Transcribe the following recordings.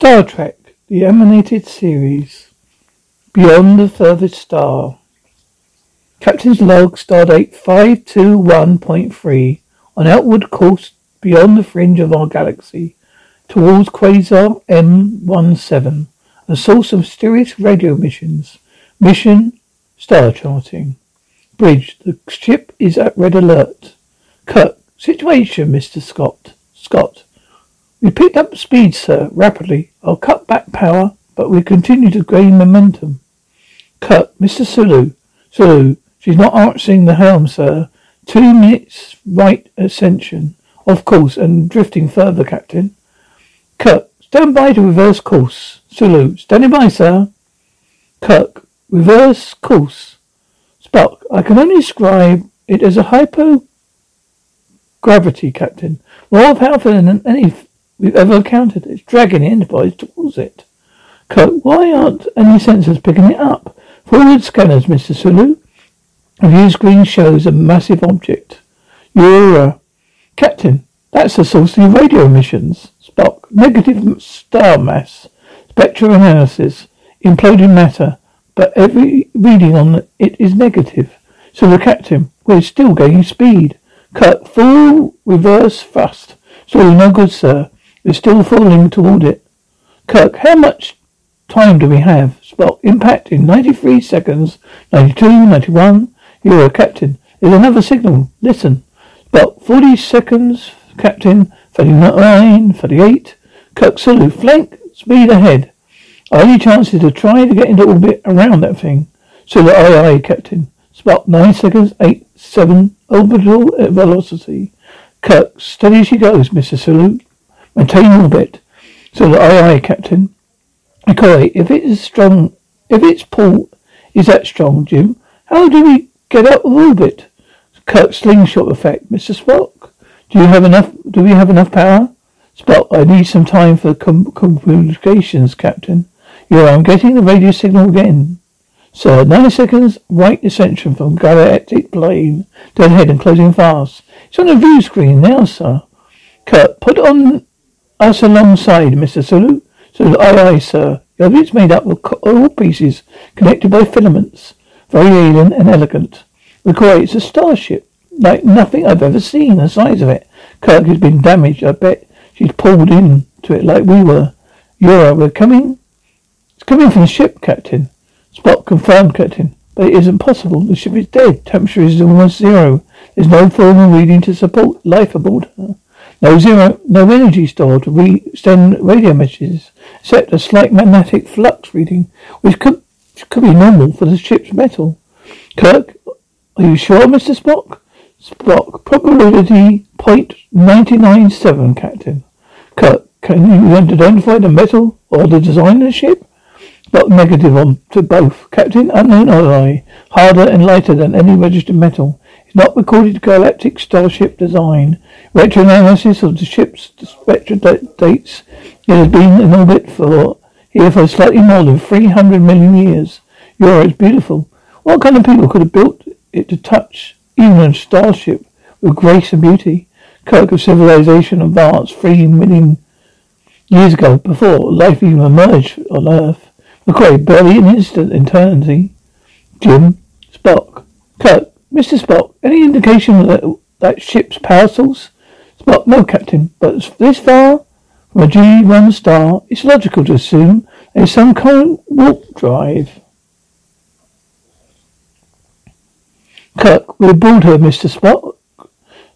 Star Trek, the animated series. Beyond the Furthest Star. Captain's log, stardate 521.3, on outward course beyond the fringe of our galaxy, towards Quasar M17, a source of mysterious radio missions. Mission, star charting. Bridge, the ship is at red alert. Kirk, situation, Mr. Scott. Scott, we picked up speed, sir, rapidly. I'll cut back power, but we continue to gain momentum. Cut, Mr. Sulu. Sulu, she's not answering the helm, sir. Two minutes right ascension. Of course, and drifting further, Captain. Kirk, stand by to reverse course. Sulu, standing by, sir. Kirk, reverse course. Spock, I can only describe it as a hypogravity, Captain. More powerful than any we've ever encountered. It's dragging the Enterprise towards it. Kirk, why aren't any sensors picking it up? Forward scanners, Mr. Sulu. A view screen shows a massive object. You're, uh, Captain, that's the source of your radio emissions. Spock, negative star mass. Spectral analysis. Imploding matter. But every reading on it is negative. So the captain, we're still gaining speed. Cut full reverse thrust. So no good, sir. We're still falling toward it. Kirk, how much time do we have? Spock, impact in 93 seconds. 92, 91. You're a captain. There's another signal. Listen. Spock, 40 seconds. Captain, 39, 38. Kirk, Sulu, flank, speed ahead. Our only chance is to try to get into orbit around that thing. Sulu, aye, aye, Captain. Spock, 9 seconds, 8, 7. Orbital velocity. Kirk, steady as she goes, Mr. Sulu. Maintain orbit. So that aye aye, Captain. McCoy, if it is strong if its pull is that strong, Jim, how do we get out of orbit? Kirk slingshot effect, Mr. Spock. Do you have enough do we have enough power? Spock, I need some time for com- communications, Captain. Yeah, I'm getting the radio signal again. Sir, 90 seconds right ascension from galactic plane. Dead ahead and closing fast. It's on the view screen now, sir. Kirk, put on us alongside, Mr. Sulu. Sulu, aye, aye, sir. Your object's made up of oil pieces connected by filaments. Very alien and elegant. McCoy, it's a starship. Like nothing I've ever seen, the size of it. Kirk has been damaged. I bet she's pulled in to it like we were. Uhura, we're coming? It's coming from the ship, Captain. Spock confirmed, Captain. But it isn't possible. The ship is dead. Temperature is almost zero. There's no of reading to support life aboard her. No zero, no energy stored to re- send radio messages, except a slight magnetic flux reading, which could, could be normal for the ship's metal. Kirk, are you sure, Mr. Spock? Spock, probability point ninety nine seven, Captain. Kirk, can you identify the metal or the design of the ship? But negative on to both. Captain, unknown ally, harder and lighter than any registered metal. Not recorded galactic starship design. Retroanalysis of the ship's spectra dates. It has been in orbit for here for slightly more than 300 million years. Uhura is beautiful. What kind of people could have built it to touch even a starship with grace and beauty? Kirk of civilization advanced three million years ago, before life even emerged on Earth. McCoy, barely an instant eternity. Jim, Spock, Kirk, Mr. Spock, any indication that that ship's power source? Spock, no, Captain, but this far from a G1 star, it's logical to assume there's some kind of warp drive. Kirk, we'll board her, Mr. Spock.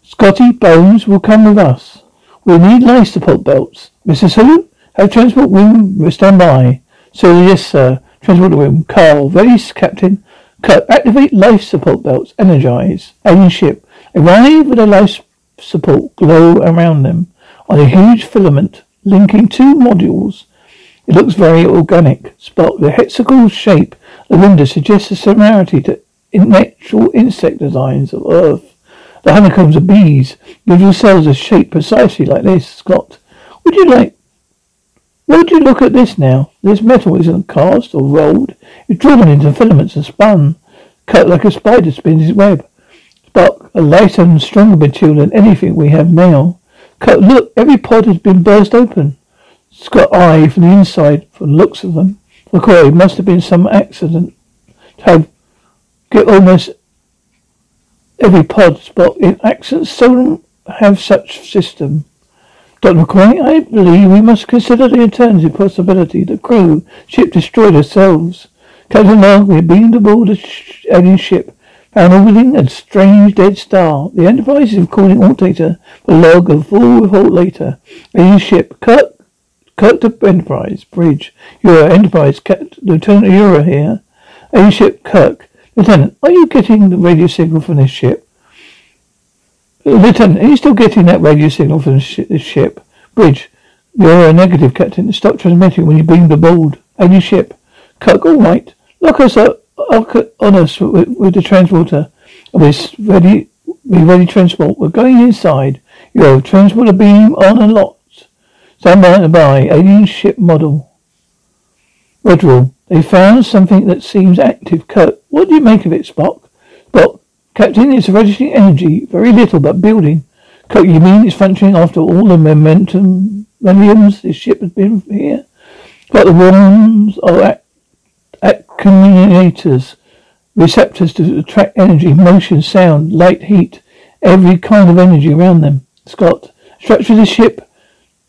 Scotty, Bones will come with us. We'll need life support belts. Mr. Sulu, have transport room stand by. Sulu, yes, sir. Transport room. Carl, ready, Captain. Cut. Activate life support belts. Energize. Alien ship. Arrive with a life support glow around them on a huge filament linking two modules. It looks very organic. Spock, the hexagonal shape the window suggests a similarity to natural insect designs of Earth. The honeycombs of bees give cells a shape precisely like this, Scott. Would you like would you look at this now? This metal isn't cast or rolled. It's driven into filaments and spun, cut like a spider spins its web. Spock, a lighter and stronger material than anything we have now. Cut, look, every pod has been burst open. It's got eye from the inside, from the looks of them. McCoy, it must have been some accident to have get almost every pod spot in accidents seldom have such system. Dr. McCoy, I believe we must consider the alternative possibility. The crew ship destroyed ourselves. Captain Log, we have been aboard a sh- alien ship, found orbiting a strange dead star. The Enterprise is calling all data for log a full report later. Alien ship, Kirk, Kirk to Enterprise, bridge. Uhura, Enterprise, Cat, Lieutenant Uhura here. Alien ship, Kirk. Lieutenant, are you getting the radio signal from this ship? Lieutenant, are you still getting that radio signal from the ship? Bridge, you're a negative, Captain. Stop transmitting when you beamed aboard. Any ship. Kirk, all right. Lock us up, lock on us with, with the transporter. We're ready. We're ready transport. We're going inside. Yo, transporter beam on and locked. Stand by. Alien ship model. Rodrill, they found something that seems active. Kirk, what do you make of it, Spock? Spock, Captain, it's registering energy. Very little, but building. You mean it's functioning after all the momentum millions this ship has been here? Got the worms are accumulators, receptors to attract energy, motion, sound, light, heat, every kind of energy around them. Scott, structure of the ship,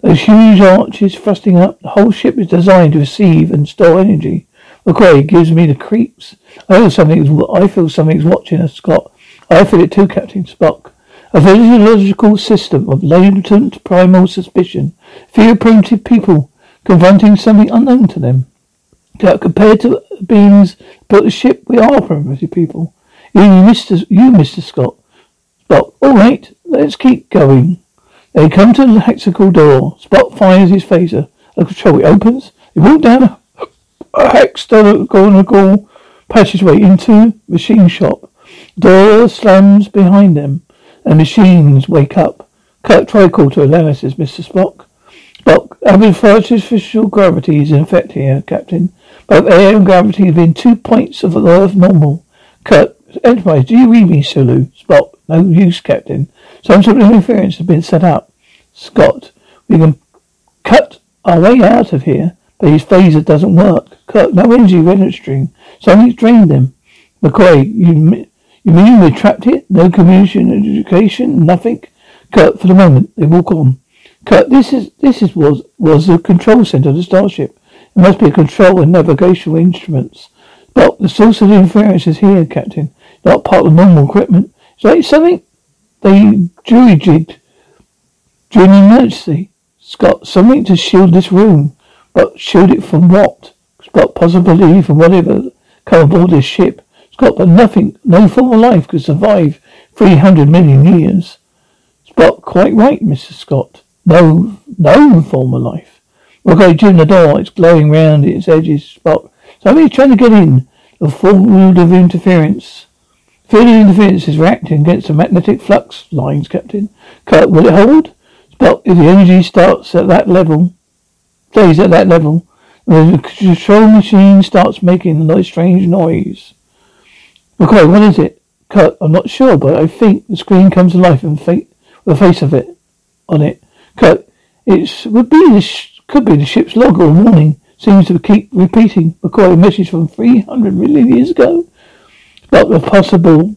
those huge arches thrusting up, the whole ship is designed to receive and store energy. McCoy gives me the creeps. I feel. I feel something's watching us, Scott. I feel it too, Captain Spock. A physiological system of latent primal suspicion. Fear primitive people confronting something unknown to them. Compared to beings built the ship, we are primitive people. You, Mr. You, Mr. Scott. Spock. All right, let's keep going. They come to the hexagonal door. Spock fires his phaser. The control it opens. They walk down a, a hexagonal passageway into machine shop. Door slams behind them, and machines wake up. Kirk tricorder analysis, Mr. Spock. Spock, artificial gravity is in effect here, Captain. Both air and gravity have been two points of the normal. Kirk, Enterprise, do you read me, Sulu? Spock, no use, Captain. Some sort of interference has been set up. Scott, we can cut our way out of here, but his phaser doesn't work. Kirk, no energy registering. Something's drained them. McCoy, you you mean we're trapped here? No communication, education, nothing? Kirk, for the moment, they walk on. Kirk, this is this is was was the control center of the starship. It must be a control and navigational instruments. But the source of the interference is here, Captain. Not part of the normal equipment. It's like something they jury jigged during the emergency. Scott, something to shield this room. But shield it from what? Scott, possibly from whatever come aboard this ship. Scott, but nothing, no form of life could survive 300 million years. Spock, quite right, Mr. Scott. No, no form of life. Okay, Jim, the door, it's glowing round its edges. Spock, somebody's trying to get in. The field of interference. Field of interference is reacting against the magnetic flux lines, Captain. Kirk, will it hold? Spock, if the energy starts at that level, stays at that level, the control machine starts making a strange noise. Okay, what is it? Kirk, I'm not sure, but I think the screen comes to life and fa- the face of it on it. Kirk, it would be the sh- could be the ship's log or warning. Seems to keep repeating. McCoy, a message from 300 million years ago. Not the possible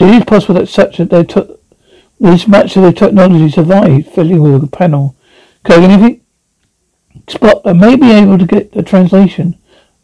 It is possible that such that they took this much of the technology survived, filling with a panel. Kirk, anything? Spock, I may be able to get the translation.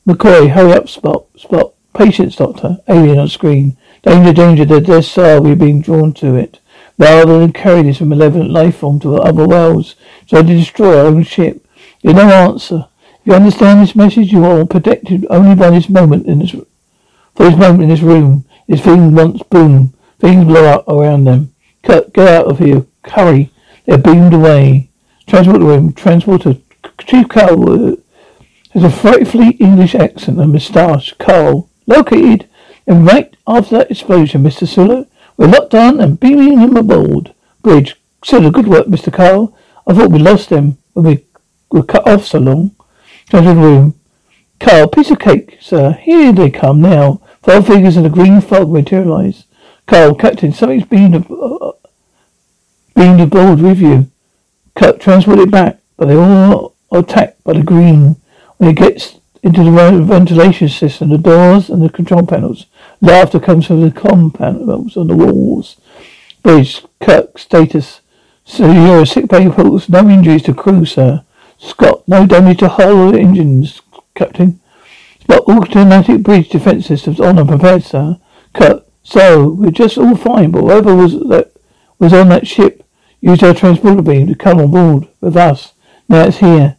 McCoy, hurry up, Spock. Spock. Patience, Doctor. Alien on screen. Danger, danger, the death star we're being drawn to it. Rather than carry this malevolent life form to other worlds, try to destroy our own ship. There's no answer. If you understand this message, you are protected only by this moment in this, for this moment in this room. This thing once boom. Things blow up around them. Cut, get out of here. Hurry. They're beamed away. Transport room. Transporter. Chief Carl uh, has a frightfully English accent and moustache. Carl. Located. And right after that explosion, Mr. Sulu. We're locked on and beaming him aboard. Bridge. Sulu, good work, Mr. Carl. I thought we lost him when we were cut off so long. Transport room. Carl, piece of cake, sir. Here they come now. Four figures in a green fog materialize. Carl, Captain, something's been uh, beamed aboard with you. Cut, transport it back, but they all are attacked by the green. When it gets into the ventilation system, the doors and the control panels, laughter comes from the com panels on the walls. Bridge, Kirk, status. So you're a sick bay reports, no injuries to crew, sir. Scott, no damage to hull or engines, Captain. Spock, automatic bridge defense systems on and sir. Cut. So, we're just all fine, but whoever was that was on that ship used our transporter beam to come on board with us. Now it's here.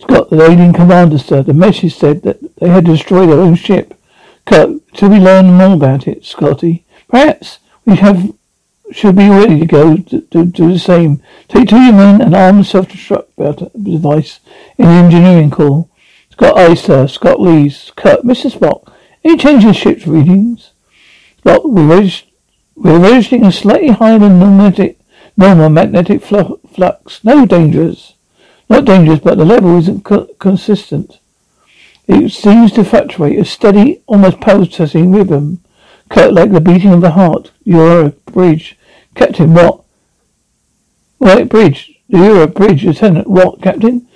Scott, the alien commander, sir. The message said that they had destroyed their own ship. Cut. Till we learn more about it, Scotty. Perhaps we have should be ready to go to, to do the same. Take two men and arm self-destruct device in the engineering core. Scott I. Scott Lees. Kirk, Mr. Spock, any change in ship's readings? Spock, we're, registering a slightly higher than normatic, normal magnetic flux. No dangers. Not dangerous, but the level isn't co- consistent. It seems to fluctuate, a steady, almost pulsating rhythm, cut like the beating of the heart. A bridge. Captain, what? Right, bridge. You're a bridge, Lieutenant. What, Captain?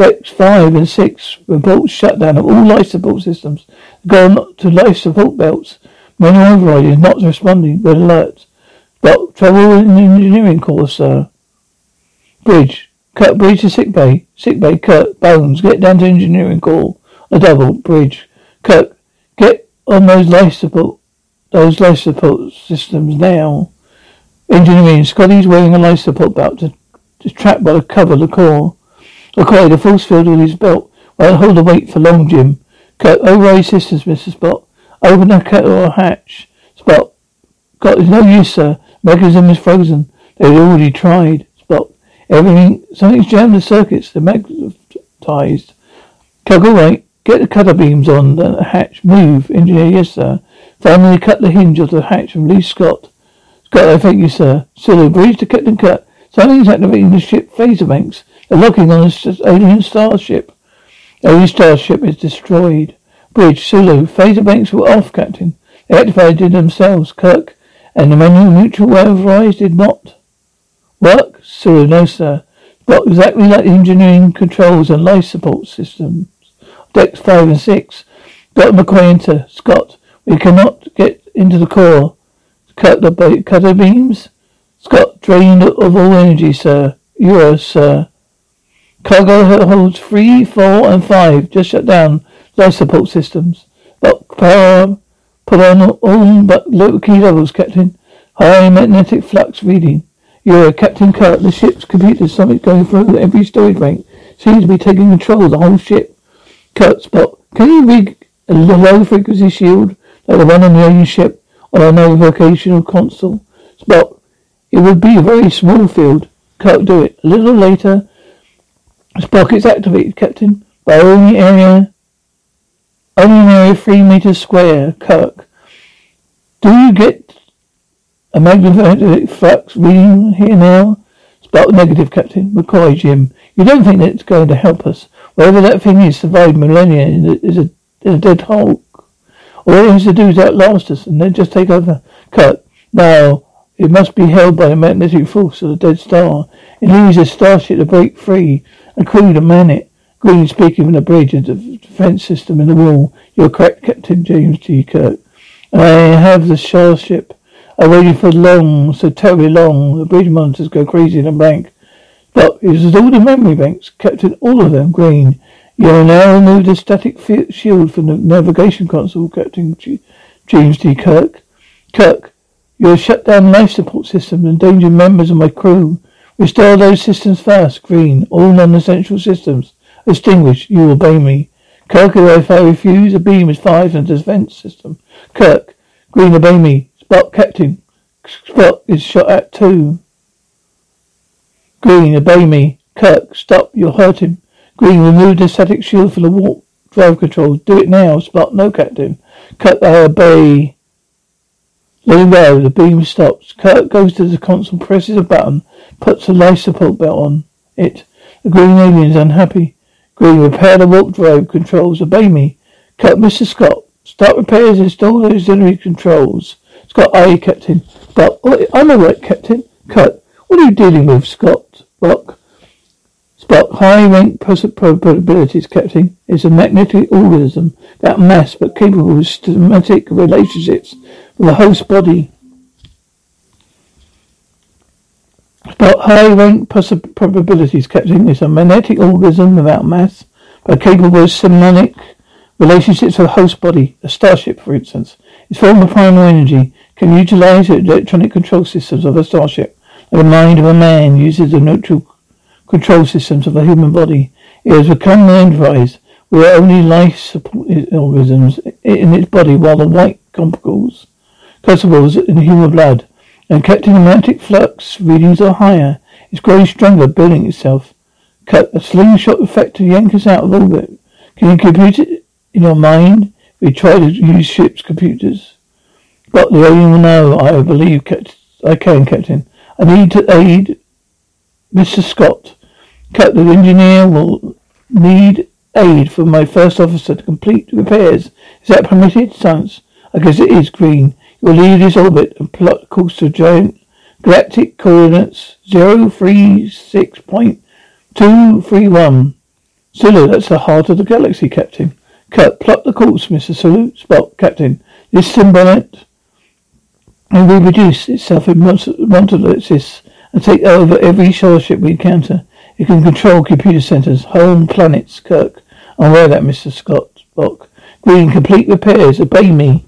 Bex 5 and 6 report shutdown of all life support systems. Gone to life support belts. Manual override is not responding. Red alert. Got trouble in the engineering course, sir. Bridge. Cut bridge to sick bay. Sick bay, Kirk. Bones. Get down to engineering call. A double. Bridge. Kirk. Get on those life support those life support systems now. Engineering. Scotty's wearing a life support belt to, to trapped by the cover of the core. Okay, the force field with his belt. Well, hold the weight for long, Jim. Cut override systems, Mr. Spock. Open the kettle hatch. Spock. Got there's no use, sir. Mechanism is frozen. They've already tried. Spock. Everything something's jammed the circuits. The magnetized. Cut all right. Get the cutter beams on the hatch. Move. Engineer, yes, sir. Finally cut the hinge of the hatch and release Scott. Scott, I thank you, sir. Silly, breathe to Captain Cut. Something's activating the ship phaser banks. Locking on an alien starship. Alien starship is destroyed. Bridge, Sulu, phaser banks were off, Captain. They activated themselves, Kirk, and the manual mutual override did not work. Sulu, no, sir. But exactly like the engineering controls and life support systems. Decks 5 and 6. Got McCoy into Scott. We cannot get into the core. Cut the cutter beams. Scott drained of all energy, sir. Uhura, sir. Cargo holds three, four, and five. Just shut down life support systems. But power put on all but low key levels, Captain. High magnetic flux reading. You're a Captain Kirk. The ship's computer summit going through every storage bank. Seems to be taking control of the whole ship. Kirk, Spock, can you rig a low frequency shield like the one on the alien ship on our navigational console? Spock, it would be a very small field. Kirk, do it. A little later, Spock is activated, Captain, by only area, only an area three meters square. Kirk, do you get a magnetic flux reading here now? Spock negative, Captain. McCoy, Jim. You don't think that it's going to help us? Whatever that thing is survived millennia is a, is a dead hulk. All it has to do is outlast us and then just take over. Cut. Now, it must be held by the magnetic force of the dead star. It needs a starship to break free, a crew man it. Green speaking from the bridge of the defense system in the wall. You're correct, Captain James T. Kirk. I have the starship. I waited for long, so terribly long. The bridge monitors go crazy in the blank. But it was all the memory banks, Captain, all of them green. You have now removed the static shield from the navigation console, Captain G- James T. Kirk. Kirk, you have shut down life support systems and endangered members of my crew. Restore those systems fast, Green. All non-essential systems. Extinguish. You obey me. Kirk, if I refuse, a beam is fired from the defense system. Kirk, Green, obey me. Spock, Captain. Spock is shot at too. Green, obey me. Kirk, stop. You'll hurt him. Green, remove the static shield for the warp drive controls. Do it now. Spock, no, Captain. Kirk, I obey. Let him go. The beam stops. Kirk goes to the console, presses a button, puts a life support belt on it. The green alien is unhappy. Green, repair the warp drive controls. Obey me. Cut, Mr. Scott. Start repairs install the auxiliary controls. Scott, aye, Captain. But oh, I'm alright, Captain. Cut. What are you dealing with, Scott? Spock. Spock, high rank probabilities, Captain. It's a magnetic organism, that mass, but capable of systematic relationships the host body. About high rank possi- probabilities, Captain, is a magnetic organism without mass, but capable of semantic relationships with a host body. A starship, for instance, its form of primal energy can utilize the electronic control systems of a starship. The mind of a man uses the neutral control systems of a human body. It has become the enterprise. Only life organisms in its body, while the white corpuscles, corpuscles in human blood and kept in magnetic flux readings are higher. It's growing stronger, building itself. Cut a slingshot effect to yank us out of orbit. Can you compute it in your mind? We try to use ship's computers. But the alien will know, I believe, Captain. I can, Captain. I need to aid Mr. Scott. The engineer will need aid from my first officer to complete repairs. Is that permitted, Science? I guess it is, Green. Will leave this orbit and plot course to giant galactic coordinates 036.231. Sulu, that's the heart of the galaxy, Captain. Cut, plot the course, Mr. Sulu. Spock, Captain. This symbiote will reproduce itself in monolysis and take over every starship we encounter. It can control computer centers, home planets, Kirk. I'm aware that, Mr. Scott. Spock. Green, complete repairs. Obey me.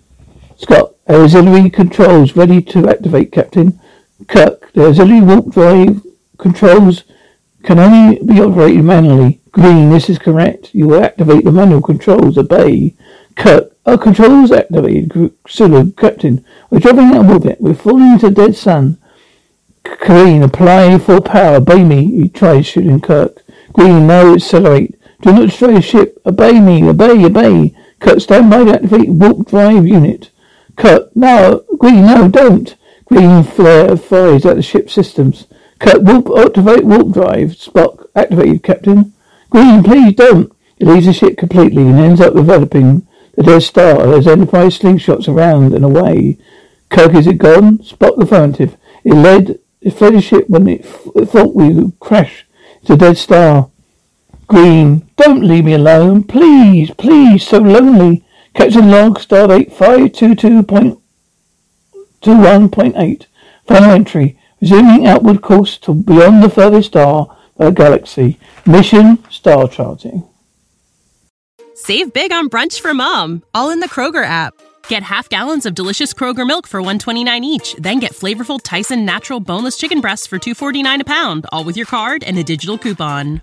Scott. Auxiliary controls ready to activate, Captain. Kirk, the auxiliary warp drive controls can only be operated manually. Green, this is correct. You will activate the manual controls. Obey. Kirk, our controls activated. Sulu, Captain, we're dropping of orbit. We're falling into dead sun. Green, apply full power. Obey me. He tries shooting Kirk. Green, now accelerate. Do not destroy the ship. Obey me. Obey, obey. Kirk, stand by to activate warp drive unit. Kirk, no, Green, no, don't. Green flare fires at the ship's systems. Kirk, warp, activate warp drive. Spock, activated, Captain. Green, please don't. It leaves the ship completely and ends up developing the Death Star. There's Enterprise slingshots around and away. Kirk, is it gone? Spock, affirmative. It led, it fled the ship when it, f- it thought we would crash. It's a Dead Star. Green, don't leave me alone. Please, please, so lonely. Captain log, star 8522.21.8. Final entry. Resuming outward course to beyond the furthest star of the galaxy. Mission star charting. Save big on brunch for mom, all in the Kroger app. Get half gallons of delicious Kroger milk for 129 each, then get flavorful Tyson natural boneless chicken breasts for 249 a pound, all with your card and a digital coupon.